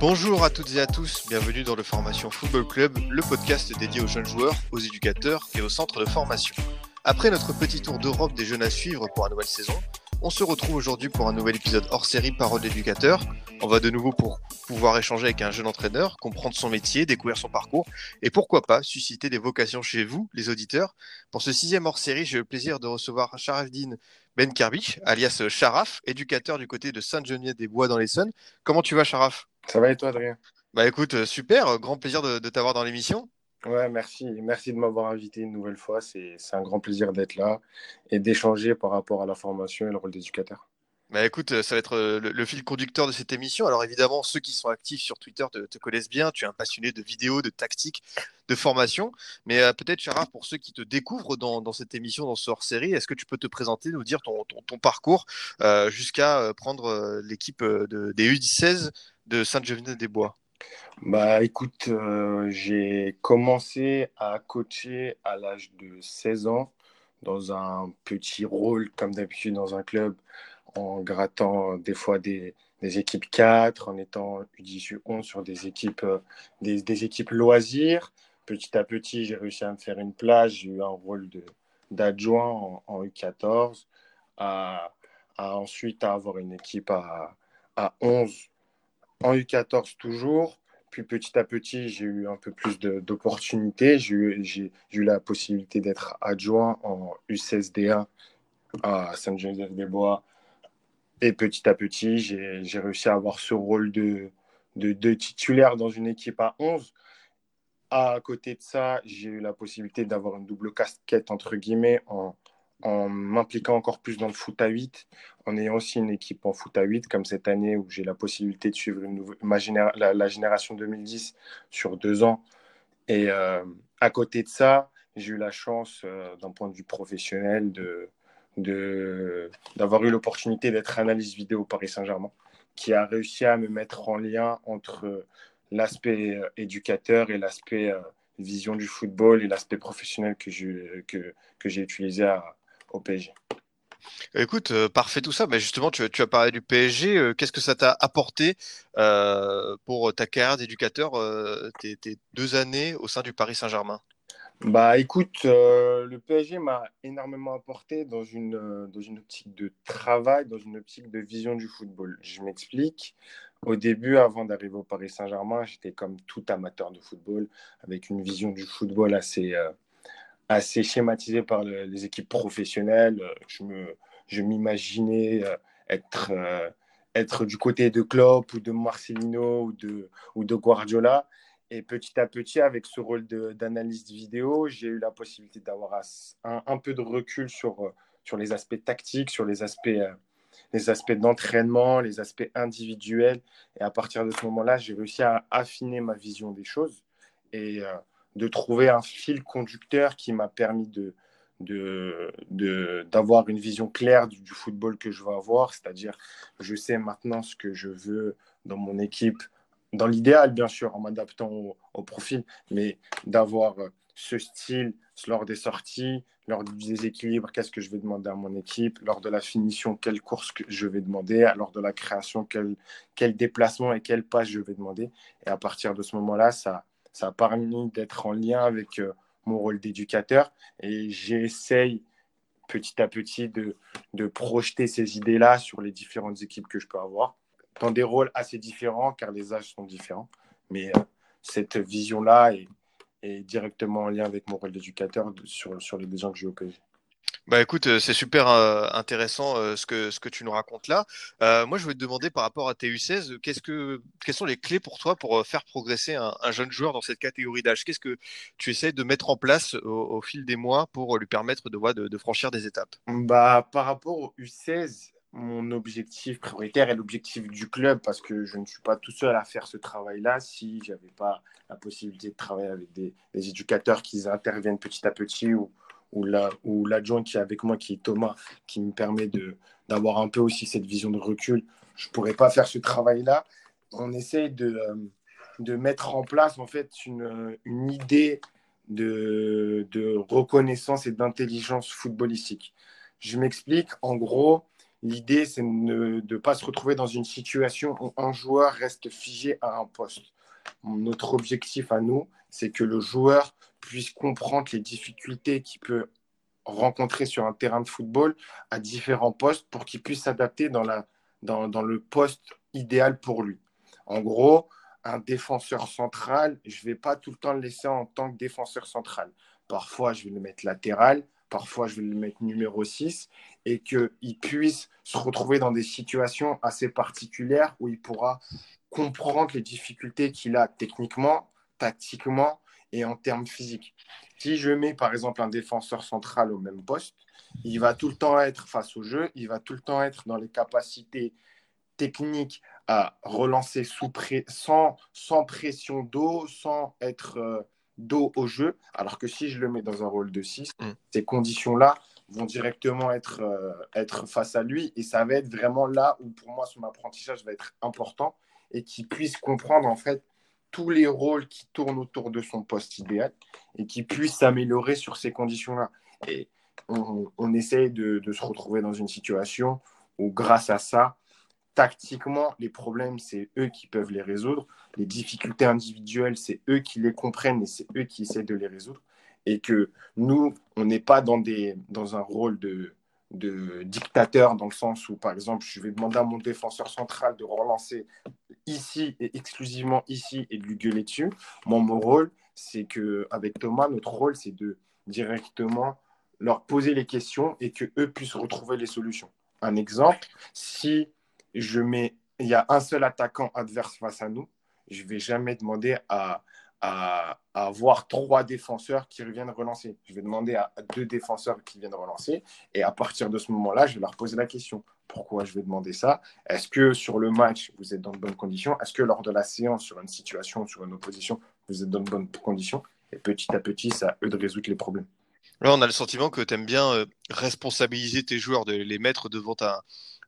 Bonjour à toutes et à tous, bienvenue dans le Formation Football Club, le podcast dédié aux jeunes joueurs, aux éducateurs et aux centres de formation. Après notre petit tour d'Europe des jeunes à suivre pour la nouvelle saison, on se retrouve aujourd'hui pour un nouvel épisode hors série Parole d'éducateur. On va de nouveau pour pouvoir échanger avec un jeune entraîneur, comprendre son métier, découvrir son parcours et pourquoi pas susciter des vocations chez vous, les auditeurs. Pour ce sixième hors série, j'ai le plaisir de recevoir Sharafdin Ben Kerbich, alias Sharaf, éducateur du côté de Sainte-Geneviève-des-Bois dans l'Essonne. Comment tu vas, Sharaf? Ça va et toi, Adrien? Bah écoute, euh, super, euh, grand plaisir de, de t'avoir dans l'émission. Ouais, merci. Merci de m'avoir invité une nouvelle fois. C'est un grand plaisir d'être là et d'échanger par rapport à la formation et le rôle d'éducateur. Bah écoute, euh, ça va être euh, le, fil conducteur de cette émission. Alors évidemment, ceux qui sont actifs sur Twitter te, connaissent bien. Tu es un passionné de vidéos, de tactiques, de formation. Mais euh, peut-être, Sharaf, pour ceux qui te découvrent dans, dans cette émission, dans ce hors-série, est-ce que tu peux te présenter, nous dire ton, ton, parcours jusqu'à prendre l'équipe de, des U16 de Sainte-Geneviève-des-Bois? Bah écoute, j'ai commencé à coacher à l'âge de 16 ans dans un petit rôle, comme d'habitude dans un club, en grattant des fois des, des équipes 4, en étant U18 11 sur des équipes, euh, des, des équipes loisirs. Petit à petit, j'ai réussi à me faire une place. J'ai eu un rôle d'adjoint en, en U14, à, ensuite à avoir une équipe à, à 11 en U14 toujours. Puis petit à petit, j'ai eu un peu plus d'opportunités. J'ai eu, eu la possibilité d'être adjoint en U16D1 à Sainte-Geneviève-des-Bois. Et petit à petit, j'ai réussi à avoir ce rôle de, titulaire dans une équipe à 11. À côté de ça, j'ai eu la possibilité d'avoir une double casquette, entre guillemets, en, m'impliquant encore plus dans le foot à 8, en ayant aussi une équipe en foot à 8, comme cette année où j'ai la possibilité de suivre ma la, génération 2010 sur deux ans. Et euh, à côté de ça, j'ai eu la chance, euh, d'un point de vue professionnel, de, d'avoir eu l'opportunité d'être analyste vidéo au Paris Saint-Germain, qui a réussi à me mettre en lien entre l'aspect euh, éducateur et l'aspect euh, vision du football et l'aspect professionnel que, je, que, que j'ai utilisé au PSG. Écoute, euh, parfait tout ça. Mais justement, tu, as parlé du PSG. Qu'est-ce que ça t'a apporté pour ta carrière d'éducateur, tes deux années au sein du Paris Saint-Germain? Bah écoute, euh, le PSG m'a énormément apporté dans une, euh, dans une optique de travail, dans une optique de vision du football. Je m'explique. Au début, avant d'arriver au Paris Saint-Germain, j'étais comme tout amateur de football, avec une vision du football assez, euh, assez schématisée par le- les équipes professionnelles. Je me, je m'imaginais être, être du côté de Klopp ou de Marcelino ou de, ou de Guardiola. Et petit à petit, avec ce rôle de- d'analyste vidéo, j'ai eu la possibilité d'avoir un, un peu de recul sur, euh, sur les aspects tactiques, sur les aspects, euh, les aspects d'entraînement, les aspects individuels. Et à partir de ce moment-là, j'ai réussi à affiner ma vision des choses et euh, de trouver un fil conducteur qui m'a permis de, de, de- d'avoir une vision claire du, du football que je veux avoir. C'est-à-dire, je sais maintenant ce que je veux dans mon équipe dans l'idéal, bien sûr, en m'adaptant au, profil, mais d'avoir euh, ce style lors des sorties, lors du déséquilibre, qu'est-ce que je vais demander à mon équipe, lors de la finition, quelle course que je vais demander, lors de la création, quel, déplacement et quelle passe je vais demander. Et à partir de ce moment-là, ça, a permis d'être en lien avec euh, mon rôle d'éducateur et j'essaye petit à petit de projeter ces idées-là sur les différentes équipes que je peux avoir dans des rôles assez différents car les âges sont différents. Mais euh, cette vision-là est, est directement en lien avec mon rôle d'éducateur sur, sur les ans que j'ai au PSG. Bah écoute, euh, c'est super euh, intéressant ce que, ce que tu nous racontes là. Euh, moi, je voulais te demander par rapport à TU16, euh, qu'est-ce que, quelles sont les clés pour toi pour faire progresser un, un jeune joueur dans cette catégorie d'âge? Qu'est-ce que tu essaies de mettre en place au, au fil des mois pour lui permettre de, de franchir des étapes? Bah, par rapport au U16, mon objectif prioritaire est l'objectif du club parce que je ne suis pas tout seul à faire ce travail-là si je n'avais pas la possibilité de travailler avec des, des éducateurs qui interviennent petit à petit ou, ou l'adjoint qui est avec moi, qui est Thomas, qui me permet d'avoir un peu aussi cette vision de recul, je ne pourrais pas faire ce travail-là. On essaye de, euh, de mettre en place en fait une, une idée de, de reconnaissance et d'intelligence footballistique. Je m'explique. En gros, l'idée, c'est de ne pas se retrouver dans une situation où un joueur reste figé à un poste. Notre objectif à nous, c'est que le joueur puisse comprendre les difficultés qu'il peut rencontrer sur un terrain de football à différents postes pour qu'il puisse s'adapter dans, le poste idéal pour lui. En gros, un défenseur central, je ne vais pas tout le temps le laisser en tant que défenseur central. Parfois, je vais le mettre latéral, parfois, je vais le mettre numéro 6, et qu'il puisse se retrouver dans des situations assez particulières où il pourra comprendre les difficultés qu'il a techniquement, tactiquement et en termes physiques. Si je mets par exemple un défenseur central au même poste, il va tout le temps être face au jeu, il va tout le temps être dans les capacités techniques à relancer sous sans, pression d'eau, sans être euh, dos au jeu. Alors que si je le mets dans un rôle de 6, mm. ces conditions-là vont directement être, euh, être face à lui et ça va être vraiment là où pour moi son apprentissage va être important et qu'il puisse comprendre en fait tous les rôles qui tournent autour de son poste idéal et qu'il puisse s'améliorer sur ces conditions-là. Et on, on essaye de, de, se retrouver dans une situation où, grâce à ça, tactiquement, les problèmes, c'est eux qui peuvent les résoudre. Les difficultés individuelles, c'est eux qui les comprennent et c'est eux qui essaient de les résoudre. Et que nous, on n'est pas dans, des, dans un rôle de, de dictateur dans le sens où, par exemple, je vais demander à mon défenseur central de relancer ici et exclusivement ici et de lui gueuler dessus. Moi, mon rôle, c'est que avec Thomas, notre rôle, c'est de directement leur poser les questions et que eux puissent retrouver les solutions. Un exemple, si il y a un seul attaquant adverse face à nous, je vais jamais demander à, à, avoir trois défenseurs qui reviennent relancer. Je vais demander à deux défenseurs qui viennent relancer. Et à partir de ce moment-là, je vais leur poser la question. Pourquoi je vais demander ça? Est-ce que sur le match, vous êtes dans de bonnes conditions? Est-ce que lors de la séance, sur une situation, sur une opposition, vous êtes dans de bonnes conditions? Et petit à petit, c'est à eux de résoudre les problèmes. Là, on a le sentiment que tu aimes bien euh, responsabiliser tes joueurs, de les mettre devant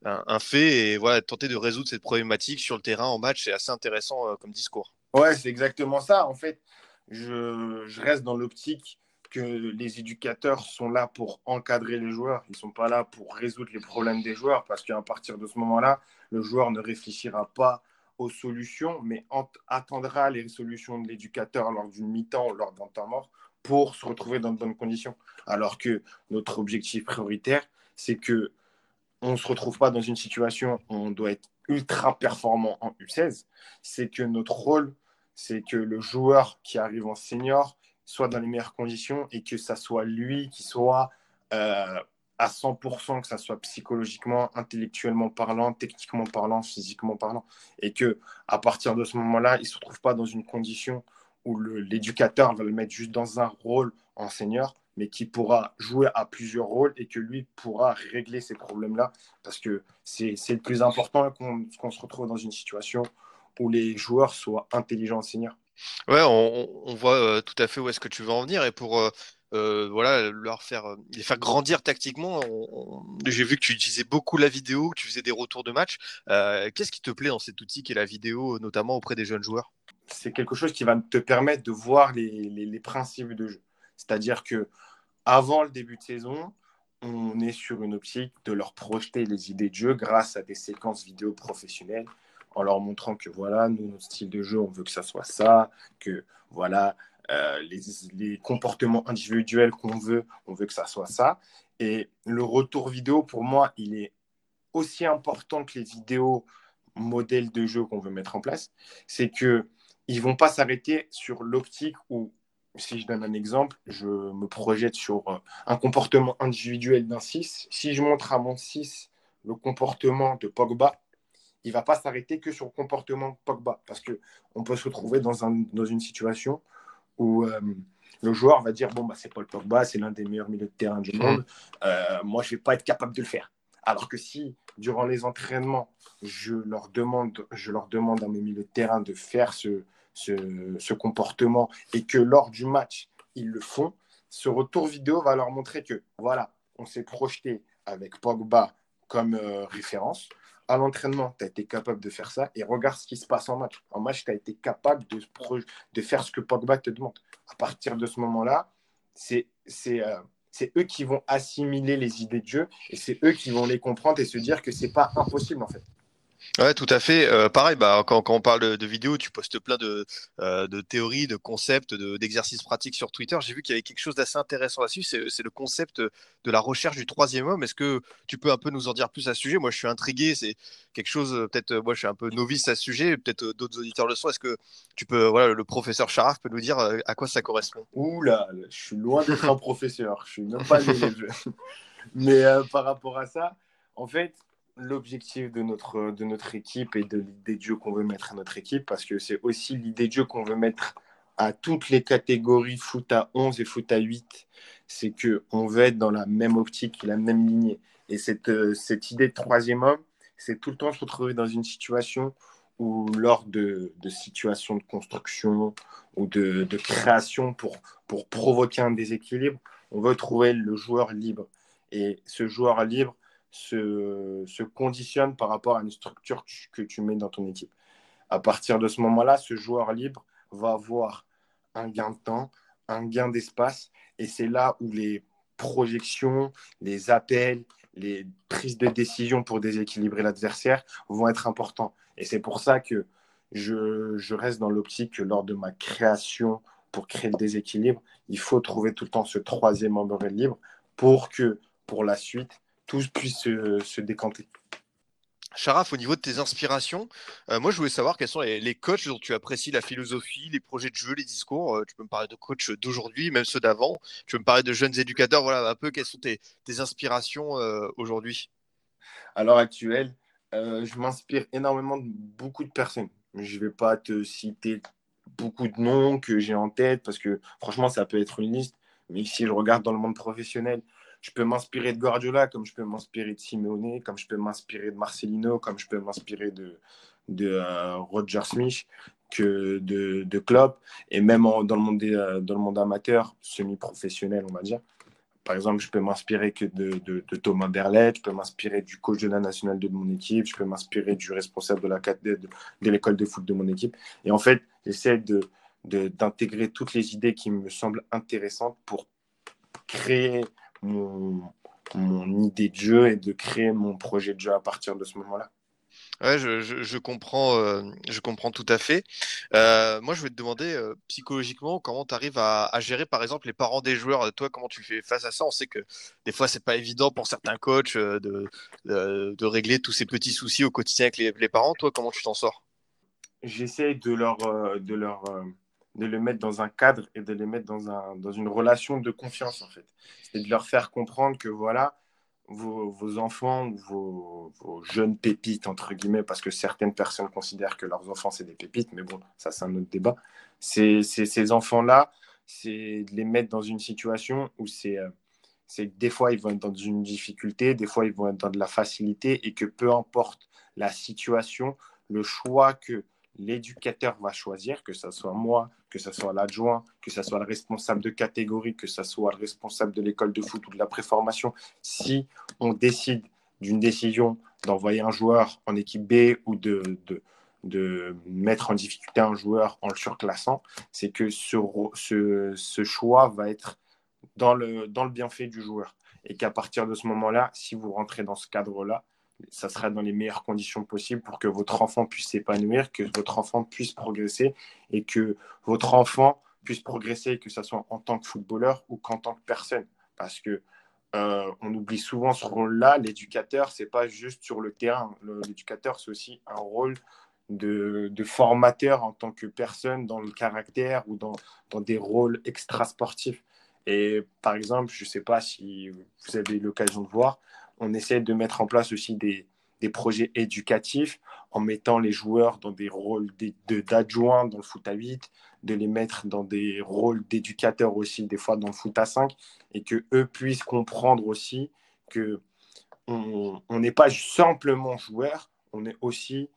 un, fait et voilà, tenter de résoudre cette problématique sur le terrain en match. C'est assez intéressant euh, comme discours. Ouais, c'est exactement ça. En fait, je, je reste dans l'optique que les éducateurs sont là pour encadrer les joueurs. Ils ne sont pas là pour résoudre les problèmes des joueurs parce qu'à partir de ce moment-là, le joueur ne réfléchira pas aux solutions, mais attendra les solutions de l'éducateur lors d'une mi-temps ou lors d'un temps mort pour se retrouver dans de bonnes conditions. Alors que notre objectif prioritaire, c'est que on ne se retrouve pas dans une situation où on doit être ultra performant en U16, c'est que notre rôle, c'est que le joueur qui arrive en senior soit dans les meilleures conditions et que ça soit lui qui soit euh, à 100%, que ça soit psychologiquement, intellectuellement parlant, techniquement parlant, physiquement parlant. Et que à partir de ce moment-là, il ne se retrouve pas dans une condition où l'éducateur va le mettre juste dans un rôle en senior, mais qui pourra jouer à plusieurs rôles et que lui pourra régler ces problèmes-là. Parce que c'est le plus important qu'on se retrouve dans une situation où les joueurs soient intelligents seniors. Ouais, on, voit euh, tout à fait où est-ce que tu veux en venir. Et pour euh, euh, voilà, leur faire, les faire grandir tactiquement, j'ai vu que tu utilisais beaucoup la vidéo, que tu faisais des retours de match. Qu'est-ce qui te plaît dans cet outil qui est la vidéo, notamment auprès des jeunes joueurs? C'est quelque chose qui va te permettre de voir les, les, les principes de jeu. C'est-à-dire que avant le début de saison, on est sur une optique de leur projeter les idées de jeu grâce à des séquences vidéo professionnelles en leur montrant que voilà, nous, notre style de jeu, on veut que ça soit ça, que voilà, euh, les, les, comportements individuels qu'on veut, on veut que ça soit ça. Et le retour vidéo, pour moi, il est aussi important que les vidéos modèles de jeu qu'on veut mettre en place. C'est que ils vont pas s'arrêter sur l'optique où si je donne un exemple, je me projette sur euh, un comportement individuel d'un 6. Si je montre à mon 6 le comportement de Pogba, il ne va pas s'arrêter que sur le comportement de Pogba. Parce qu'on peut se retrouver dans, un, dans une situation où euh, le joueur va dire Bon, bah, c'est Paul Pogba, c'est l'un des meilleurs milieux de terrain du monde. Euh, moi, je ne vais pas être capable de le faire. Alors que si, durant les entraînements, je leur demande, je leur demande à mes milieux de terrain de faire ce, ce, comportement et que lors du match, ils le font, ce retour vidéo va leur montrer que voilà, on s'est projeté avec Pogba comme euh, référence. À l'entraînement, tu as été capable de faire ça et regarde ce qui se passe en match. En match, tu as été capable de, faire ce que Pogba te demande. À partir de ce moment-là, c'est euh, c'est eux qui vont assimiler les idées de jeu et c'est eux qui vont les comprendre et se dire que c'est pas impossible en fait. Ouais, tout à fait. Euh, pareil, bah, quand, quand, on parle de, de vidéos, tu postes plein de, euh, de théories, de concepts, d'exercices pratiques sur Twitter. J'ai vu qu'il y avait quelque chose d'assez intéressant là-dessus. C'est le concept de la recherche du troisième homme. Est-ce que tu peux un peu nous en dire plus à ce sujet? Moi, je suis intrigué. C'est quelque chose, euh, peut-être, moi, je suis un peu novice à ce sujet. Peut-être d'autres auditeurs le sont. Est-ce que tu peux, voilà, le professeur Charaf peut nous dire à quoi ça correspond? Ouh je suis loin d'être un professeur. Je suis même pas. Mais par rapport à ça, en fait, l'objectif de notre, de notre équipe et de l'idée de jeu qu'on veut mettre à notre équipe, parce que c'est aussi l'idée de jeu qu'on veut mettre à toutes les catégories foot à 11 et foot à 8, c'est qu'on veut être dans la même optique, la même lignée. Et cette, euh, cette idée de troisième homme, c'est tout le temps se retrouver dans une situation où lors de, de situations de construction ou de, de, création pour, pour provoquer un déséquilibre, on veut trouver le joueur libre. Et ce joueur libre, se, conditionne par rapport à une structure que tu mets dans ton équipe. À partir de ce moment-là, ce joueur libre va avoir un gain de temps, un gain d'espace, et c'est là où les projections, les appels, les prises de décision pour déséquilibrer l'adversaire vont être importants. Et c'est pour ça que je, je reste dans l'optique que lors de ma création pour créer le déséquilibre, il faut trouver tout le temps ce troisième membre libre pour que pour la suite, tous puissent se, décanter. Charaf, au niveau de tes inspirations, euh, moi je voulais savoir quels sont les, coachs dont tu apprécies la philosophie, les projets de jeu, les discours. Euh, tu peux me parler de coachs d'aujourd'hui, même ceux d'avant. Tu peux me parler de jeunes éducateurs. Voilà un peu quelles sont tes, inspirations euh, aujourd'hui. À l'heure actuelle, je m'inspire énormément de beaucoup de personnes. Je ne vais pas te citer beaucoup de noms que j'ai en tête parce que franchement, ça peut être une liste. Mais si je regarde dans le monde professionnel, je peux m'inspirer de Guardiola, comme je peux m'inspirer de Simeone, comme je peux m'inspirer de Marcelino, comme je peux m'inspirer de, de euh, Roger Smith, que de, de Klopp, et même dans, le monde euh, dans le monde amateur, semi-professionnel, on va dire. Par exemple, je peux m'inspirer que de, de, Thomas Berlet, je peux m'inspirer du coach de la nationale de mon équipe, je peux m'inspirer du responsable de la de l'école de foot de mon équipe. Et en fait, j'essaie de, d'intégrer toutes les idées qui me semblent intéressantes pour créer mon, mon idée de jeu et de créer mon projet de jeu à partir de ce moment-là. Ouais, je, je, comprends, euh, je comprends tout à fait. Euh, moi, je vais te demander euh, psychologiquement comment tu arrives à, à, gérer, par exemple, les parents des joueurs. Toi, comment tu fais face à ça? On sait que des fois, c'est pas évident pour certains coachs de, de, de, régler tous ces petits soucis au quotidien avec les, les parents. Toi, comment tu t'en sors? J'essaie de leur, de leur de les mettre dans un cadre et de les mettre dans, un, dans une relation de confiance, en fait. C'est de leur faire comprendre que, voilà, vos, vos enfants, vos, jeunes pépites, entre guillemets, parce que certaines personnes considèrent que leurs enfants, c'est des pépites, mais bon, ça, c'est un autre débat. Ces enfants-là, c'est de les mettre dans une situation où c'est... Euh, c'est des fois, ils vont être dans une difficulté, des fois, ils vont être dans de la facilité, et que peu importe la situation, le choix que l'éducateur va choisir, que ce soit moi, que ce soit l'adjoint, que ce soit le responsable de catégorie, que ce soit le responsable de l'école de foot ou de la préformation, si on décide d'une décision d'envoyer un joueur en équipe B ou de, de, de, mettre en difficulté un joueur en le surclassant, c'est que ce, ce, ce, choix va être dans le, dans le bienfait du joueur. Et qu'à partir de ce moment-là, si vous rentrez dans ce cadre-là, ça sera dans les meilleures conditions possibles pour que votre enfant puisse s'épanouir, que votre enfant puisse progresser et que votre enfant puisse progresser, que ce soit en tant que footballeur ou qu'en tant que personne. Parce que euh, on oublie souvent ce rôle-là. L'éducateur, c'est pas juste sur le terrain. L'éducateur, c'est aussi un rôle de, formateur en tant que personne dans le caractère ou dans, dans des rôles extrasportifs. Et par exemple, je ne sais pas si vous avez l'occasion de voir, on essaie de mettre en place aussi des, projets éducatifs en mettant les joueurs dans des rôles d'adjoints dans le foot à 8, de les mettre dans des rôles d'éducateurs aussi, des fois dans le foot à 5, et que eux puissent comprendre aussi que on n'est pas simplement joueur, on est aussi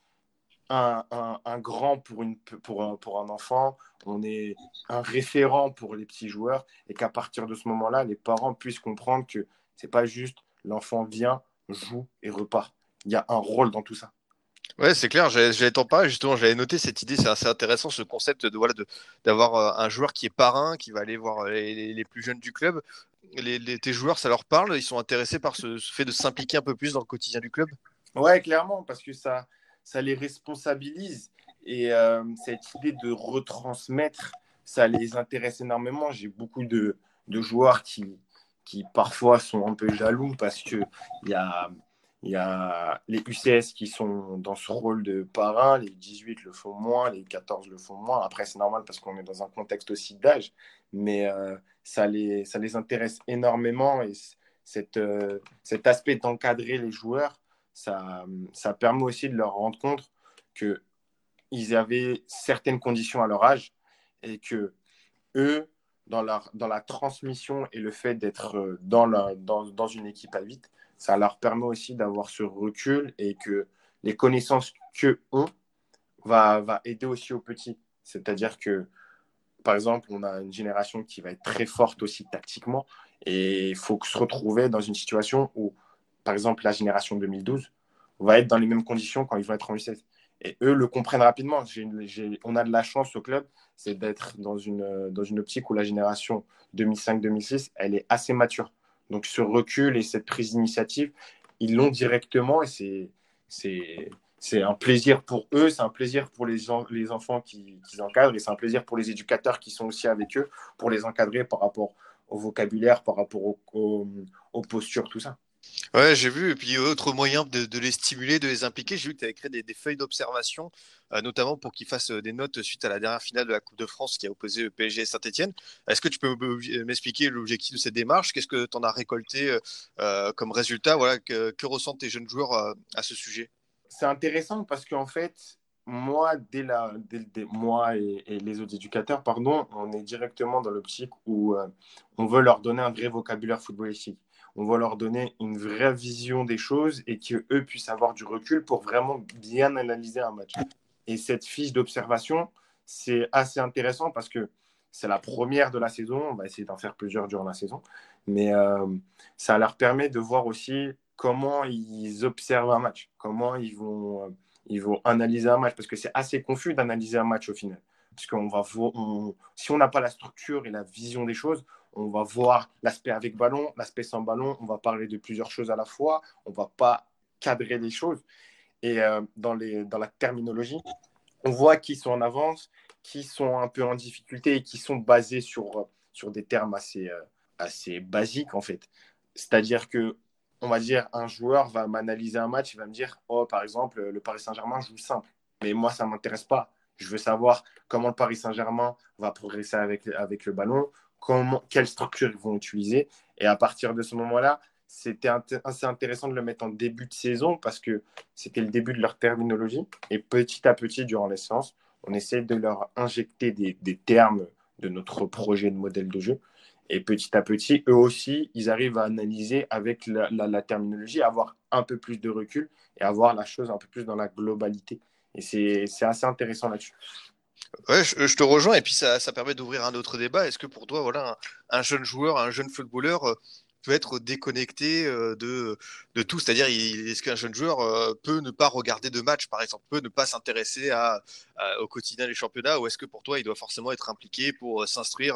un, un, grand pour, une, pour, un, pour un enfant, on est un référent pour les petits joueurs et qu'à partir de ce moment-là, les parents puissent comprendre que c'est pas juste l'enfant vient, joue et repart. Il y a un rôle dans tout ça. Ouais, c'est clair. J'allais t'en parler justement. J'avais noté cette idée. C'est assez intéressant ce concept de voilà d'avoir euh, un joueur qui est parrain, qui va aller voir les, les plus jeunes du club. Les, les, tes joueurs, ça leur parle Ils sont intéressés par ce, fait de s'impliquer un peu plus dans le quotidien du club? Ouais, clairement, parce que ça, ça les responsabilise. Et euh, cette idée de retransmettre, ça les intéresse énormément. J'ai beaucoup de, de joueurs qui, qui parfois sont un peu jaloux parce qu'il y a, y a les UCS qui sont dans ce rôle de parrain, les 18 le font moins, les 14 le font moins. Après, c'est normal parce qu'on est dans un contexte aussi d'âge, mais euh, ça, les, ça les intéresse énormément et cette, euh, cet aspect d'encadrer les joueurs, ça, ça permet aussi de leur rendre compte qu'ils avaient certaines conditions à leur âge et que eux, dans, leur, dans la transmission et le fait d'être euh, dans, dans, dans, une équipe à 8, ça leur permet aussi d'avoir ce recul et que les connaissances qu'eux ont va, va aider aussi aux petits. C'est-à-dire que, par exemple, on a une génération qui va être très forte aussi tactiquement et il faut se retrouver dans une situation où, par exemple, la génération 2012 va être dans les mêmes conditions quand ils vont être en U16. Et eux le comprennent rapidement. on a de la chance au club, c'est d'être dans une, dans une optique où la génération 2005-2006, elle est assez mature. Donc ce recul et cette prise d'initiative, ils l'ont directement et c'est, un plaisir pour eux, c'est un plaisir pour les, les enfants qui, qui encadrent et c'est un plaisir pour les éducateurs qui sont aussi avec eux pour les encadrer par rapport au vocabulaire, par rapport aux postures, tout ça. Ouais, j'ai vu. Et puis, autre moyen de, les stimuler, de les impliquer, j'ai vu que tu avais créé des, feuilles d'observation, euh, notamment pour qu'ils fassent euh, des notes suite à la dernière finale de la Coupe de France qui a opposé PSG et Saint-Etienne. Est-ce que tu peux m'expliquer l'objectif de cette démarche? Qu'est-ce que tu en as récolté euh, comme résultat? Voilà, que, ressentent tes jeunes joueurs à ce sujet? C'est intéressant parce qu'en fait, moi, dès la, moi et, les autres éducateurs, pardon, on est directement dans l'optique où on veut leur donner un vrai vocabulaire footballistique on va leur donner une vraie vision des choses et qu'eux puissent avoir du recul pour vraiment bien analyser un match. Et cette fiche d'observation, c'est assez intéressant parce que c'est la première de la saison. On va essayer d'en faire plusieurs durant la saison. Mais euh, ça leur permet de voir aussi comment ils observent un match, comment ils vont, euh, ils vont analyser un match. Parce que c'est assez confus d'analyser un match au final. Parce qu'on va si on n'a pas la structure et la vision des choses, on va voir l'aspect avec ballon, l'aspect sans ballon, on va parler de plusieurs choses à la fois, on va pas cadrer les choses. Et euh, dans, les, dans la terminologie, on voit qui sont en avance, qui sont un peu en difficulté et qui sont basés sur, sur des termes assez, euh, assez basiques en fait. C'est-à-dire que, on va dire, un joueur va m'analyser un match, il va me dire, oh, par exemple, le Paris Saint-Germain joue simple. Mais moi, ça ne m'intéresse pas. Je veux savoir comment le Paris Saint-Germain va progresser avec, avec le ballon, comment, quelle structure ils vont utiliser. Et à partir de ce moment-là, c'était assez intéressant de le mettre en début de saison parce que c'était le début de leur terminologie. Et petit à petit, durant les séances, on essaie de leur injecter des, termes de notre projet de modèle de jeu. Et petit à petit, eux aussi, ils arrivent à analyser avec la, terminologie, avoir un peu plus de recul et avoir la chose un peu plus dans la globalité. Et c'est assez intéressant là-dessus. Ouais, je, te rejoins et puis ça, ça permet d'ouvrir un autre débat. Est-ce que pour toi, voilà, un, jeune joueur, un jeune footballeur euh, peut être déconnecté euh, de, de tout? C'est-à-dire, est-ce qu'un jeune joueur euh, peut ne pas regarder de match, par exemple, peut ne pas s'intéresser au quotidien des championnats, ou est-ce que pour toi, il doit forcément être impliqué pour s'instruire,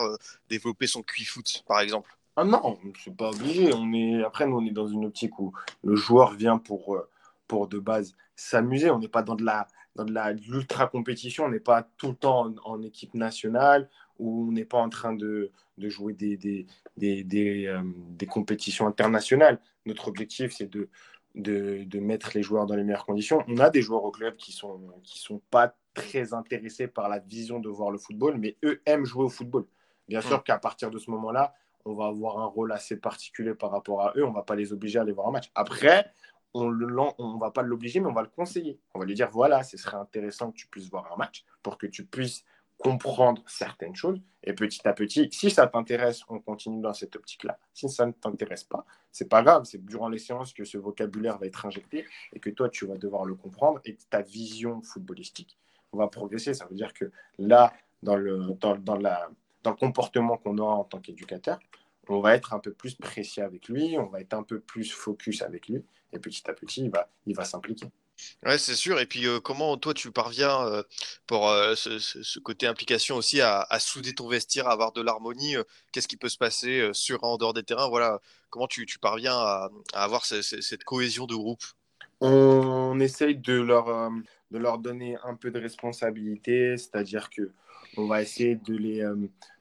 développer son QI foot, par exemple? Ah non, c'est pas obligé. On est après, nous, on est dans une optique où le joueur vient pour pour de base s'amuser. On n'est pas dans de la dans de l'ultra compétition, on n'est pas tout le temps en, équipe nationale ou on n'est pas en train de, de jouer des, des, des, des, euh, des, compétitions internationales. Notre objectif, c'est de, de, de, mettre les joueurs dans les meilleures conditions. On a des joueurs au club qui ne sont, qui sont pas très intéressés par la vision de voir le football, mais eux aiment jouer au football. Bien sûr qu'à partir de ce moment-là, on va avoir un rôle assez particulier par rapport à eux. On ne va pas les obliger à aller voir un match. Après, on ne va pas l'obliger, mais on va le conseiller. On va lui dire, voilà, ce serait intéressant que tu puisses voir un match pour que tu puisses comprendre certaines choses. Et petit à petit, si ça t'intéresse, on continue dans cette optique-là. Si ça ne t'intéresse pas, c'est pas grave. C'est durant les séances que ce vocabulaire va être injecté et que toi, tu vas devoir le comprendre et que ta vision footballistique va progresser. Ça veut dire que là, dans le, dans, dans le comportement qu'on aura en tant qu'éducateur, on va être un peu plus précis avec lui, on va être un peu plus focus avec lui, et petit à petit, il va, il va s'impliquer. Ouais, c'est sûr. Et puis, euh, comment toi, tu parviens euh, pour euh, ce, côté implication aussi à, à souder ton vestiaire, à avoir de l'harmonie Qu'est-ce qui peut se passer sur et en dehors des terrains? Voilà, comment tu, tu parviens à, à avoir ce- ce- cette cohésion de groupe? On essaye de leur, de leur donner un peu de responsabilité, c'est-à-dire que on va essayer de les,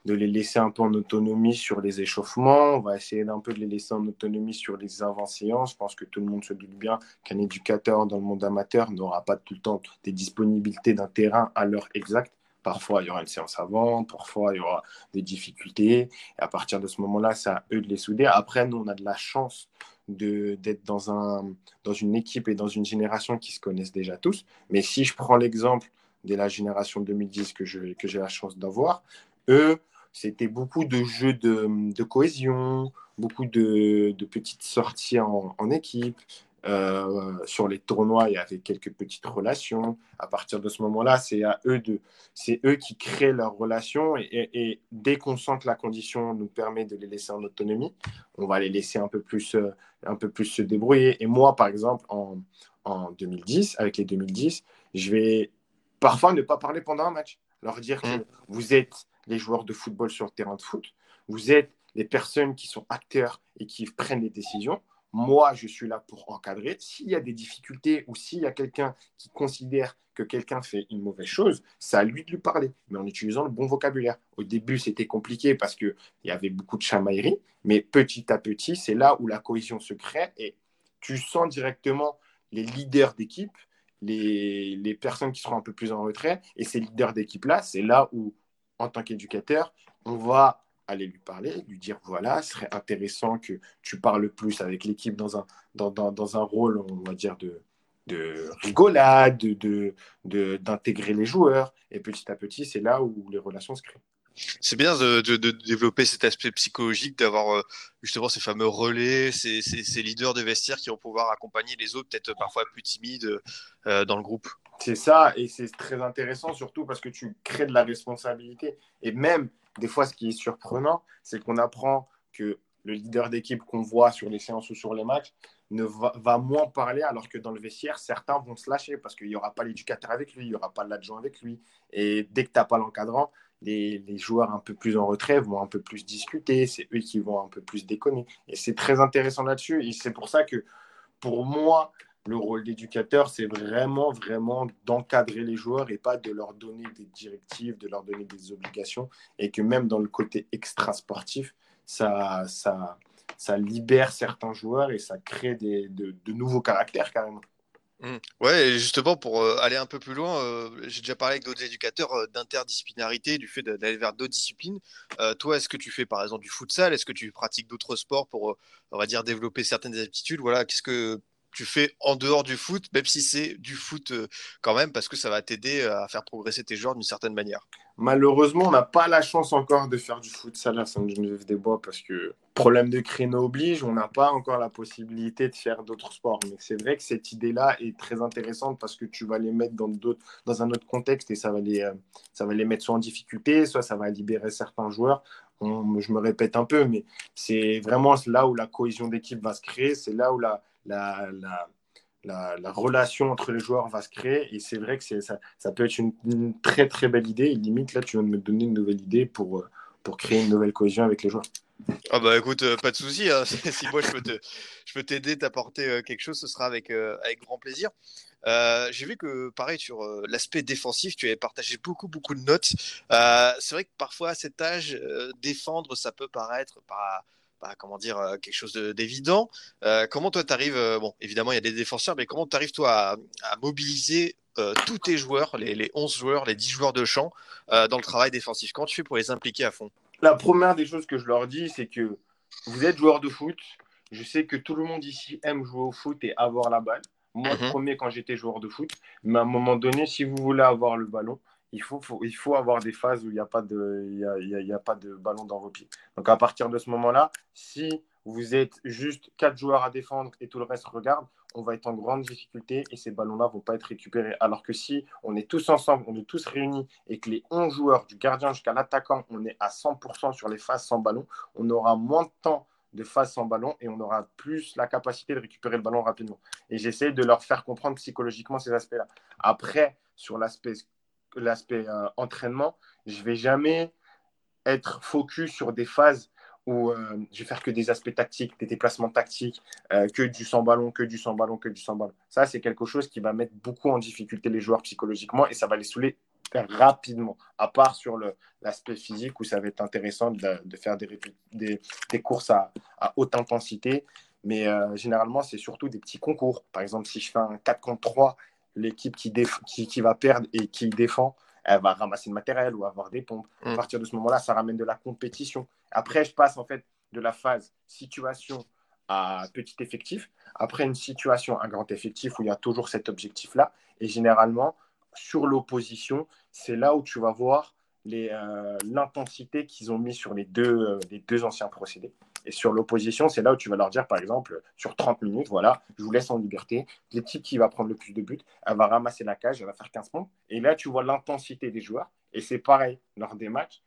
de les laisser un peu en autonomie sur les échauffements, on va essayer d'un peu de les laisser en autonomie sur les avant-séances. Je pense que tout le monde se doute bien qu'un éducateur dans le monde amateur n'aura pas tout le temps des disponibilités d'un terrain à l'heure exacte. Parfois, il y aura une séance avant, parfois, il y aura des difficultés. Et à partir de ce moment-là, c'est à eux de les souder. Après, nous, on a de la chance d'être dans, un, dans une équipe et dans une génération qui se connaissent déjà tous. Mais si je prends l'exemple de la génération 2010 que je- que j'ai la chance d'avoir, eux, c'était beaucoup de jeux de, de cohésion, beaucoup de, de petites sorties en, en équipe. Euh, sur les tournois, il y avait quelques petites relations. À partir de ce moment-là, c'est à eux de, c'est eux qui créent leurs relations et, et- et dès qu'on sent que la condition nous permet de les laisser en autonomie, on va les laisser un peu plus, euh, un peu plus se débrouiller. Et moi, par exemple, en, en 2010, avec les 2010, je vais parfois ne pas parler pendant un match. Leur dire que Mm. vous êtes les joueurs de football sur le terrain de foot, vous êtes les personnes qui sont acteurs et qui prennent les décisions. Moi, je suis là pour encadrer. S'il y a des difficultés ou s'il y a quelqu'un qui considère que quelqu'un fait une mauvaise chose, c'est à lui de lui parler, mais en utilisant le bon vocabulaire. Au début, c'était compliqué parce qu'il y avait beaucoup de chamaillerie, mais petit à petit, c'est là où la cohésion se crée et tu sens directement les leaders d'équipe, les, les personnes qui seront un peu plus en retrait, et ces leaders d'équipe-là, c'est là où, en tant qu'éducateur, on va aller lui parler, lui dire voilà, ce serait intéressant que tu parles plus avec l'équipe dans un, dans, dans, dans un rôle, on va dire, de, de rigolade, de, de, d'intégrer les joueurs. Et petit à petit, c'est là où les relations se créent. C'est bien de, développer cet aspect psychologique, d'avoir euh, justement ces fameux relais, ces, ces- ces leaders de vestiaire qui vont pouvoir accompagner les autres, peut-être parfois plus timides, euh, dans le groupe. C'est ça, et c'est très intéressant, surtout parce que tu crées de la responsabilité. Et même, des fois, ce qui est surprenant, c'est qu'on apprend que le leader d'équipe qu'on voit sur les séances ou sur les matchs ne va, va moins parler, alors que dans le vestiaire, certains vont se lâcher parce qu'il n'y aura pas l'éducateur avec lui, il n'y aura pas l'adjoint avec lui. Et dès que tu n'as pas l'encadrant, les, les joueurs un peu plus en retrait vont un peu plus discuter, c'est eux qui vont un peu plus déconner. Et c'est très intéressant là-dessus. Et c'est pour ça que, pour moi, le rôle d'éducateur, c'est vraiment, vraiment d'encadrer les joueurs et pas de leur donner des directives, de leur donner des obligations. Et que même dans le côté extra-sportif, ça, ça, ça libère certains joueurs et ça crée des, de, nouveaux caractères carrément. Mm. Ouais, justement, pour euh, aller un peu plus loin, euh, j'ai déjà parlé avec d'autres éducateurs euh, d'interdisciplinarité, du fait d'aller vers d'autres disciplines. Toi, est-ce que tu fais par exemple du futsal? Est-ce que tu pratiques d'autres sports pour, on va dire, développer certaines aptitudes? Voilà, qu'est-ce que tu fais en dehors du foot, même si c'est du foot euh, quand même, parce que ça va t'aider à faire progresser tes joueurs d'une certaine manière. Malheureusement, on n'a pas la chance encore de faire du futsal à Saint-Geneviève-des-Bois parce que problème de créneau oblige, on n'a pas encore la possibilité de faire d'autres sports. Mais c'est vrai que cette idée-là est très intéressante parce que tu vas les mettre dans, un autre contexte et ça va, les, euh, ça va les mettre soit en difficulté, soit ça va libérer certains joueurs. Je me répète un peu, mais c'est vraiment là où la cohésion d'équipe va se créer, c'est là où la, la, la, la, la relation entre les joueurs va se créer. Et c'est vrai que ça, peut être une, très très belle idée. Et limite, là, tu viens de me donner une nouvelle idée pour, euh, créer une nouvelle cohésion avec les joueurs. Ah bah écoute, euh, pas de souci. hein. Si moi je peux t'aider, t'apporter euh, quelque chose, ce sera avec, grand plaisir. J'ai vu que pareil sur l'aspect défensif, tu avais partagé beaucoup beaucoup de notes. C'est vrai que parfois à cet âge, défendre, ça peut paraître pas, pas comment dire euh, quelque chose de- d'évident. Euh, comment toi t'arrives euh, Bon, évidemment il y a des défenseurs, mais comment t'arrives toi à, à mobiliser euh, tous tes joueurs, les, les 11 joueurs, les 10 joueurs de champ, euh, dans le travail défensif? Comment tu fais pour les impliquer à fond? La première des choses que je leur dis, c'est que vous êtes joueur de foot. Je sais que tout le monde ici aime jouer au foot et avoir la balle. Moi, Mhm. le premier quand j'étais joueur de foot. Mais à un moment donné, si vous voulez avoir le ballon, il faut, avoir des phases où il n'y a, pas de, y a, pas de ballon dans vos pieds. Donc à partir de ce moment-là, si vous êtes juste quatre joueurs à défendre et tout le reste regarde, on va être en grande difficulté et ces ballons-là ne vont pas être récupérés. Alors que si on est tous ensemble, on est tous réunis et que les 11 joueurs, du gardien jusqu'à l'attaquant, on est à 100% sur les phases sans ballon, on aura moins de temps de phases sans ballon et on aura plus la capacité de récupérer le ballon rapidement. Et j'essaie de leur faire comprendre psychologiquement ces aspects-là. Après, sur l'aspect l'aspect euh, entraînement, je vais jamais être focus sur des phases où euh, je vais faire que des aspects tactiques, des déplacements tactiques, euh, que du sans ballon, que du sans ballon, que du sans ballon. Ça, c'est quelque chose qui va mettre beaucoup en difficulté les joueurs psychologiquement et ça va les saouler rapidement, à part sur l'aspect physique où ça va être intéressant de, faire des, des, des, courses à, à, haute intensité. Mais généralement, c'est surtout des petits concours. Par exemple, si je fais un 4 contre 3 l'équipe qui, qui, qui, va perdre et qui défend, elle va ramasser le matériel ou avoir des pompes. À mm. partir de ce moment-là, ça ramène de la compétition. Après, je passe en fait de la phase situation à petit effectif. Après, une situation à grand effectif où il y a toujours cet objectif-là. Et généralement, sur l'opposition, c'est là où tu vas voir euh, l'intensité qu'ils ont mis sur les deux, euh, les deux anciens procédés. Et sur l'opposition, c'est là où tu vas leur dire, par exemple, sur 30 minutes, voilà, je vous laisse en liberté. L'équipe qui va prendre le plus de buts, elle va ramasser la cage, elle va faire 15 points. Et là, tu vois l'intensité des joueurs. Et c'est pareil lors des matchs,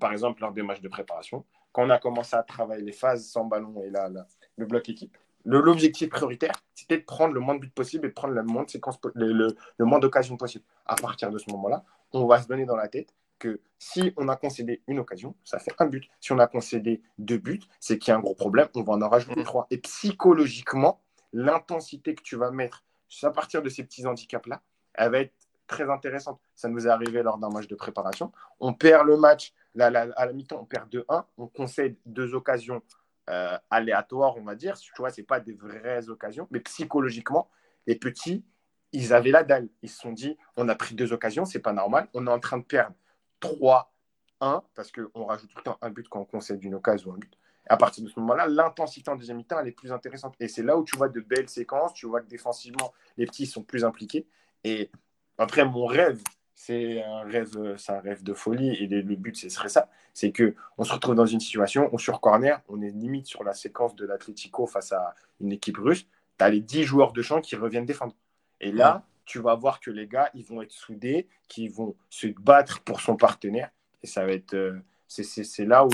par exemple, lors des matchs de préparation. Quand on a commencé à travailler les phases sans ballon et là, le bloc équipe, l'objectif prioritaire, c'était de prendre le moins de buts possible et de prendre le moins moins d'occasions possible. À partir de ce moment-là, on va se donner dans la tête que si on a concédé une occasion, ça fait un but. Si on a concédé deux buts, c'est qu'il y a un gros problème, on va en rajouter mm. trois. Et psychologiquement, l'intensité que tu vas mettre à partir de ces petits handicaps-là, elle va être très intéressante. Ça nous est arrivé lors d'un match de préparation. On perd le match à la mi-temps, on perd 2-1, on concède deux occasions euh, aléatoires, on va dire. Tu vois, ce pas des vraies occasions, mais psychologiquement, les petits, ils avaient la dalle. Ils se sont dit, on a pris deux occasions, c'est pas normal, on est en train de perdre 3-1, parce qu'on rajoute tout le temps un but quand on concède une occasion ou un but. À partir de ce moment-là, l'intensité en deuxième mi-temps, elle est plus intéressante. Et c'est là où tu vois de belles séquences, tu vois que défensivement, les petits sont plus impliqués. Et après, mon rêve, c'est un rêve, c'est un rêve de folie. Et le but, ce serait ça. C'est que on se retrouve dans une situation, on sur corner, on est limite sur la séquence de l'Atletico face à une équipe russe. Tu as les 10 joueurs de champ qui reviennent défendre. Et là, tu vas voir que les gars, ils vont être soudés, qu'ils vont se battre pour son partenaire. Et ça va être. Euh, c'est là où,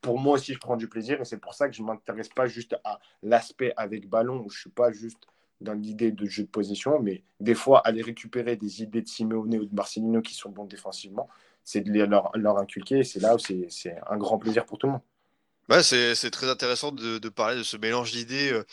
pour moi aussi, je prends du plaisir. Et c'est pour ça que je ne m'intéresse pas juste à l'aspect avec ballon, où je ne suis pas juste dans l'idée de jeu de position, mais des fois, aller récupérer des idées de Simeone ou de Marcelino qui sont bons défensivement, c'est de leur, leur inculquer. Et c'est là où c'est un grand plaisir pour tout le monde. Ouais, c'est très intéressant de, de, parler de ce mélange d'idées. Euh,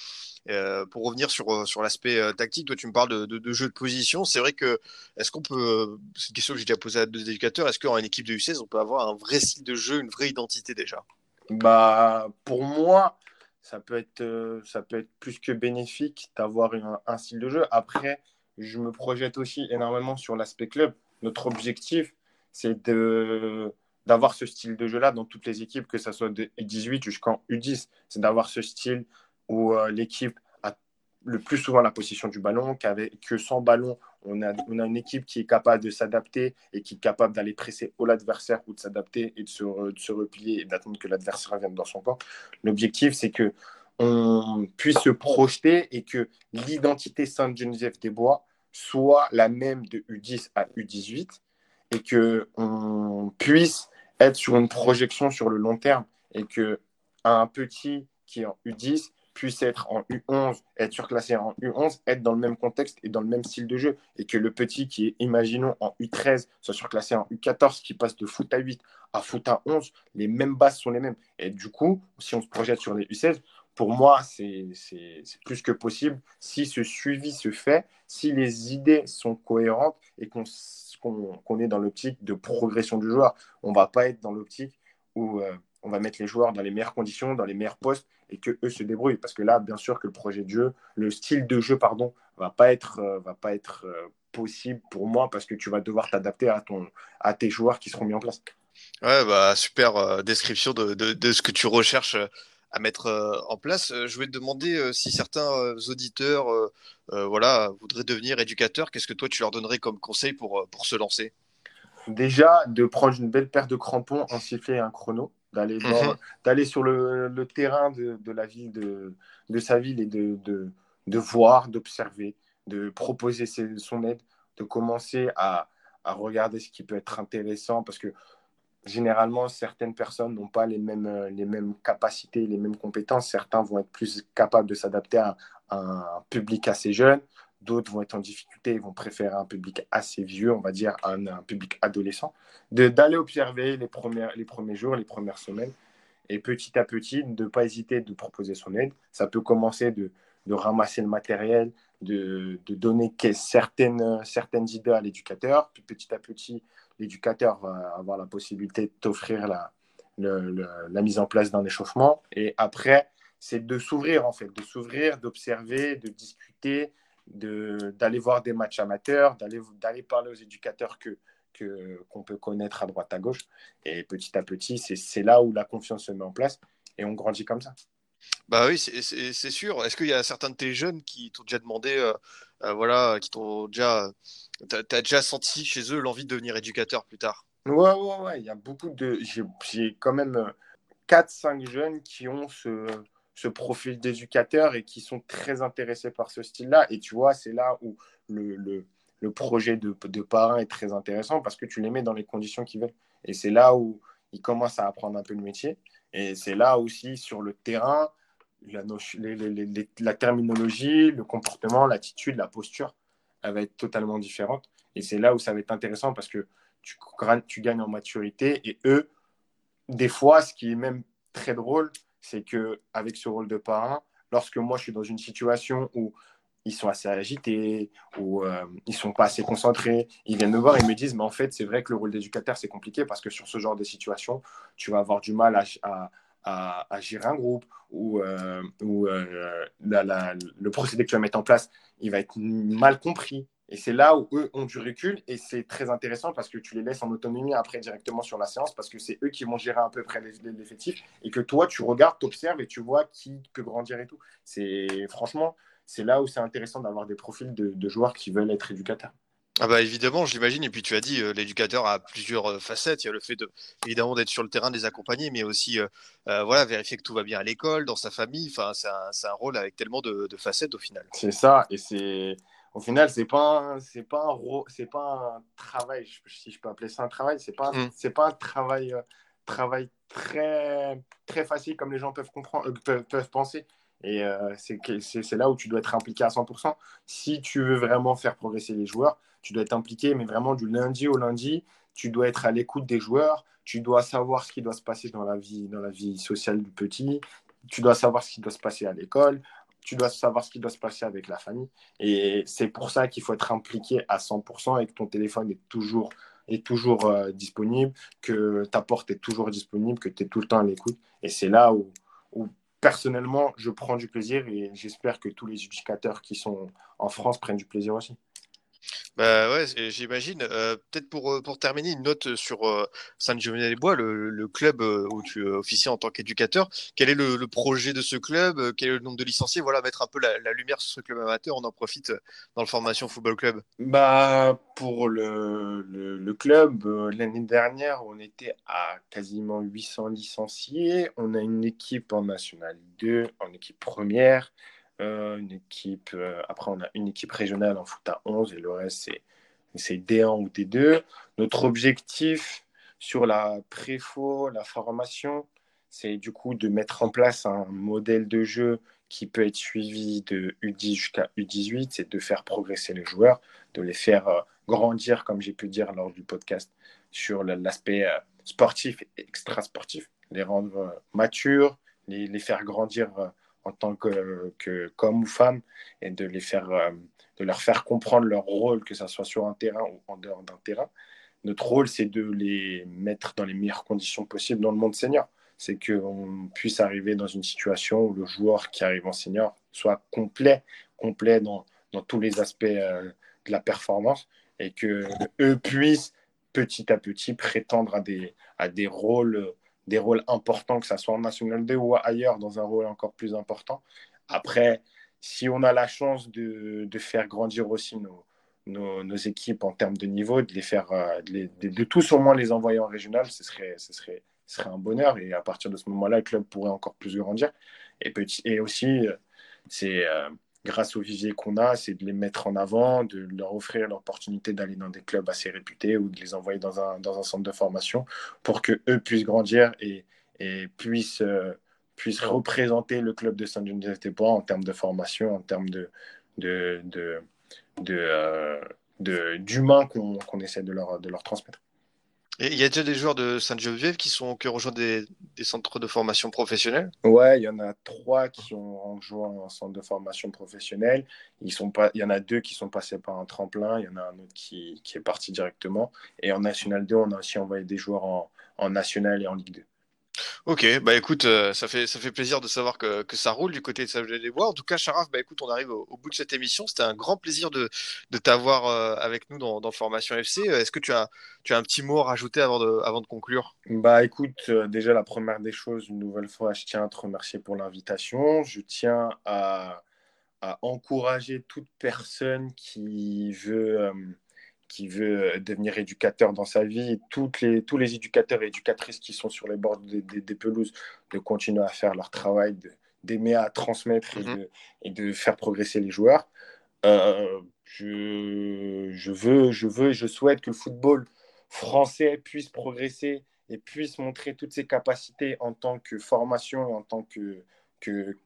euh, pour revenir sur, euh, sur l'aspect tactique, toi tu me parles de, de, jeu de position. C'est vrai que, est-ce qu'on peut, c'est une question que j'ai déjà posée à deux éducateurs, est-ce qu'en équipe de U16, on peut avoir un vrai style de jeu, une vraie identité déjà? Bah, Pour moi, ça peut, être, ça peut être plus que bénéfique d'avoir un, style de jeu. Après, je me projette aussi énormément sur l'aspect club. Notre objectif, c'est de d'avoir ce style de jeu-là dans toutes les équipes, que ce soit de U18 jusqu'en U10. C'est d'avoir ce style où euh, l'équipe a le plus souvent la possession du ballon, qu'avec, que sans ballon, on a, on a une équipe qui est capable de s'adapter et qui est capable d'aller presser au l'adversaire ou de s'adapter et de se, de se replier et d'attendre que l'adversaire vienne dans son camp. L'objectif, c'est que on puisse se projeter et que l'identité Saint-Geneviève des Bois soit la même de U10 à U18 et que on puisse être sur une projection sur le long terme et que un petit qui est en U10 puisse être en U11, être surclassé en U11, être dans le même contexte et dans le même style de jeu. Et que le petit qui est, imaginons, en U13, soit surclassé en U14, qui passe de foot à 8 à foot à 11, les mêmes bases sont les mêmes. Et du coup, si on se projette sur les U16, pour moi, c'est plus que possible si ce suivi se fait, si les idées sont cohérentes et qu'on est dans l'optique de progression du joueur. On ne va pas être dans l'optique où euh, on va mettre les joueurs dans les meilleures conditions, dans les meilleurs postes et que eux se débrouillent. Parce que là, bien sûr que le projet de jeu, le style de jeu, pardon, va pas être, euh, va pas être euh, possible pour moi parce que tu vas devoir t'adapter à, ton, à tes joueurs qui seront mis en place. Ouais, bah, super description de, de, ce que tu recherches à mettre en place. Je voulais te demander si certains auditeurs voilà, voudraient devenir éducateurs, qu'est-ce que toi tu leur donnerais comme conseil pour, pour se lancer? Déjà, de prendre une belle paire de crampons, en siffler un chrono, d'aller d'aller sur le, le terrain de, de la ville, de, de sa ville et de, de, de voir, d'observer, de proposer ses- son aide, de commencer à, à regarder ce qui peut être intéressant parce que généralement, certaines personnes n'ont pas les mêmes, euh, les mêmes capacités, les mêmes compétences. Certains vont être plus capables de s'adapter à, un public assez jeune. D'autres vont être en difficulté et vont préférer un public assez vieux, on va dire un, public adolescent. D'aller observer les, premières, les premiers jours, les premières semaines et petit à petit, ne pas hésiter de proposer son aide. Ça peut commencer de, de ramasser le matériel, de, de donner certaines, certaines idées à l'éducateur. Puis petit à petit, l'éducateur va avoir la possibilité de t'offrir la, la mise en place d'un échauffement. Et après, c'est de s'ouvrir, en fait, de s'ouvrir, d'observer, de discuter, d'aller voir des matchs amateurs, d'aller parler aux éducateurs que qu'on peut connaître à droite à gauche. Et petit à petit, c'est là où la confiance se met en place et on grandit comme ça. Bah oui, c'est sûr. Est-ce qu'il y a certains de tes jeunes qui t'ont déjà demandé, euh, voilà, qui t'ont déjà, t'as, t'as déjà senti chez eux l'envie de devenir éducateur plus tard? Ouais, ouais, ouais, il y a beaucoup de. J'ai quand même 4-5 jeunes qui ont ce, profil d'éducateur et qui sont très intéressés par ce style-là. Et tu vois, c'est là où le, le, le projet de, de parrain est très intéressant parce que tu les mets dans les conditions qu'ils veulent. Et c'est là où ils commencent à apprendre un peu le métier. Et c'est là aussi, sur le terrain, la, terminologie, le comportement, l'attitude, la posture, elle va être totalement différente. Et c'est là où ça va être intéressant parce que tu, gagnes en maturité. Et eux, des fois, ce qui est même très drôle, c'est que avec ce rôle de parrain, lorsque moi je suis dans une situation où ils sont assez agités, où euh, ils sont pas assez concentrés, ils viennent me voir et me disent, mais en fait, c'est vrai que le rôle d'éducateur, c'est compliqué parce que sur ce genre de situation, tu vas avoir du mal à, à- gérer un groupe ou, euh, euh, le procédé que tu vas mettre en place, il va être mal compris. Et c'est là où eux ont du recul et c'est très intéressant parce que tu les laisses en autonomie après directement sur la séance parce que c'est eux qui vont gérer à peu près l'effectif et que toi tu regardes, tu observes et tu vois qui peut grandir et tout. C'est franchement, c'est là où c'est intéressant d'avoir des profils de joueurs qui veulent être éducateurs. Ah bah évidemment, je l'imagine. Et puis tu as dit, euh, l'éducateur a plusieurs euh, facettes. Il y a le fait de, évidemment, d'être sur le terrain, de les accompagner, mais aussi, euh, euh, voilà, vérifier que tout va bien à l'école, dans sa famille. Enfin, c'est un, rôle avec tellement de, de facettes au final. C'est ça et c'est au final c'est pas c'est pas c'est pas un travail si je peux appeler ça un travail c'est pas Mm. c'est pas un travail travail très très facile comme les gens peuvent comprendre peuvent, peuvent penser et c'est là où tu dois être impliqué à 100% si tu veux vraiment faire progresser les joueurs tu dois être impliqué mais vraiment du lundi au lundi tu dois être à l'écoute des joueurs tu dois savoir ce qui doit se passer dans la vie dans la vie sociale du petit tu dois savoir ce qui doit se passer à l'école tu dois savoir ce qui doit se passer avec la famille et c'est pour ça qu'il faut être impliqué à 100% et que ton téléphone est toujours, est toujours euh, disponible, que ta porte est toujours disponible, que tu es tout le temps à l'écoute. Et c'est là où, où, personnellement, je prends du plaisir et j'espère que tous les éducateurs qui sont en France prennent du plaisir aussi. Bah ouais, j'imagine. Euh, peut-être pour, euh, pour terminer, une note sur euh, Saint-Genis-les-Bois, le, le club euh, où tu officies en tant qu'éducateur. Quel est le, le projet de ce club? Quel est le nombre de licenciés? Voilà, mettre un peu la, lumière sur ce club amateur. On en profite dans le Formation Football Club. Bah, pour le, le, club, l'année dernière, on était à quasiment 800 licenciés. On a une équipe en National 2, en équipe première. Euh, une équipe, euh, après, on a une équipe régionale en foot à 11 et le reste, c'est, c'est D1 ou D2. Notre objectif sur la préfo, la formation, c'est du coup de mettre en place un modèle de jeu qui peut être suivi de U10 jusqu'à U18, c'est de faire progresser les joueurs, de les faire euh, grandir, comme j'ai pu dire lors du podcast, sur l'aspect sportif et extra-sportif, les rendre matures, les, les faire grandir en tant que, que qu'hommes ou femmes, et de, les faire, euh, de leur faire comprendre leur rôle, que ce soit sur un terrain ou en dehors d'un terrain. Notre rôle, c'est de les mettre dans les meilleures conditions possibles dans le monde senior c'est qu'on puisse arriver dans une situation où le joueur qui arrive en senior soit complet, complet dans, dans tous les aspects euh, de la performance et que eux puissent petit à petit prétendre à des, à des rôles des rôles importants, que ce soit en National 2 ou ailleurs, dans un rôle encore plus important. Après, si on a la chance de, de faire grandir aussi nos, nos, équipes en termes de niveau, de les faire, euh, de, les, de, de, les envoyer en régional, ce serait, ce serait, ce serait un bonheur. Et à partir de ce moment-là, le club pourrait encore plus grandir. Et, petit, et aussi, c'est euh, grâce au vivier qu'on a, c'est de les mettre en avant, de leur offrir l'opportunité d'aller dans des clubs assez réputés ou de les envoyer dans un, dans un centre de formation pour qu'eux puissent grandir et, et puissent, euh, puissent représenter le club de Saint-Denis-des-Bois en termes de formation, en termes de, de, de, de, euh, d'humain qu'on, qu'on essaie de leur, de leur transmettre. Il y a déjà des joueurs de Sainte-Geneviève qui, sont, ont rejoint des, centres de formation professionnels Ouais, il y en a trois qui ont rejoint un centre de formation professionnelle. Il y en a deux qui sont passés par un tremplin, il y en a un autre qui, qui est parti directement. Et en National 2, on a aussi envoyé des joueurs en, en National et en Ligue 2. Ok, bah écoute, euh, ça, fait, ça fait plaisir de savoir que, que ça roule du côté de Saint-Jean-des-Bois. En tout cas, Charaf, bah écoute, on arrive au, bout de cette émission. C'était un grand plaisir de, de t'avoir euh, avec nous dans, Formation FC. Est-ce que tu as, tu as un petit mot à rajouter avant de, avant de conclure? Bah écoute, euh, déjà la première des choses, une nouvelle fois, je tiens à te remercier pour l'invitation. Je tiens à, à encourager toute personne qui veut qui veut devenir éducateur dans sa vie, toutes les, tous les éducateurs et éducatrices qui sont sur les bords des, des, des pelouses, de continuer à faire leur travail, d'aimer à transmettre et, de, et, de, faire progresser les joueurs. Euh, je, je, veux, je veux et je souhaite que le football français puisse progresser et puisse montrer toutes ses capacités en tant que formation et en tant que, que,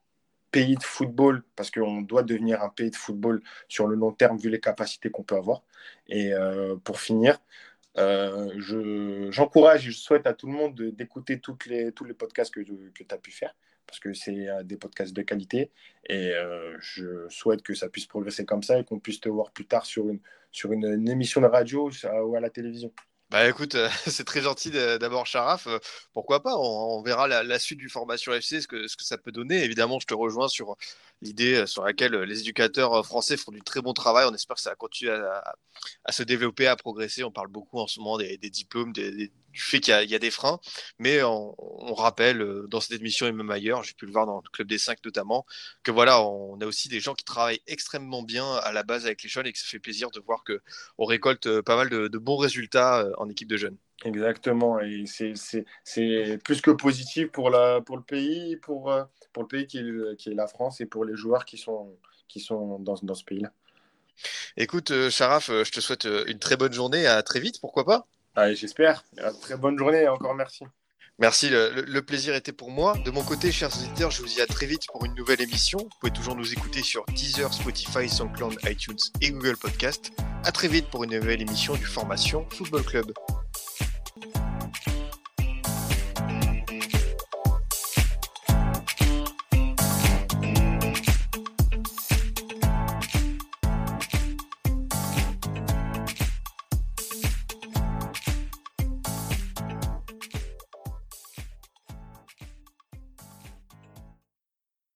pays de football, parce qu'on doit devenir un pays de football sur le long terme, vu les capacités qu'on peut avoir. Et euh, pour finir, euh, j'encourage je, et je souhaite à tout le monde d'écouter les, tous les podcasts que, tu as pu faire, parce que c'est euh, des podcasts de qualité. Et je souhaite que ça puisse progresser comme ça et qu'on puisse te voir plus tard sur une, sur une émission de radio ou à la télévision. Bah écoute, euh, c'est très gentil d'abord Charaf. Euh, pourquoi pas on, verra la, la, suite du formation FC, ce que, ce que ça peut donner. Évidemment, je te rejoins sur l'idée euh, sur laquelle les éducateurs français font du très bon travail. On espère que ça va continuer à, se développer, à progresser. On parle beaucoup en ce moment des, diplômes, du fait qu'il y, a des freins. Mais on, rappelle dans cette émission et même ailleurs, j'ai pu le voir dans le Club des 5 notamment, que voilà, on a aussi des gens qui travaillent extrêmement bien à la base avec les jeunes et que ça fait plaisir de voir qu'on récolte pas mal de bons résultats en équipe de jeunes. Exactement, et c'est plus que positif pour, la, pour le pays, pour, pour le pays qui est, qui est la France et pour les joueurs qui sont, qui sont dans, dans ce pays-là. Écoute, euh, Sharaf, je te souhaite une très bonne journée, à très vite, pourquoi pas? Allez, J'espère, très bonne journée et encore merci. Merci, le, le, plaisir était pour moi. De mon côté, chers auditeurs, je vous dis à très vite pour une nouvelle émission. Vous pouvez toujours nous écouter sur Deezer, Spotify, SoundCloud, iTunes et Google Podcast. À très vite pour une nouvelle émission du Formation Football Club.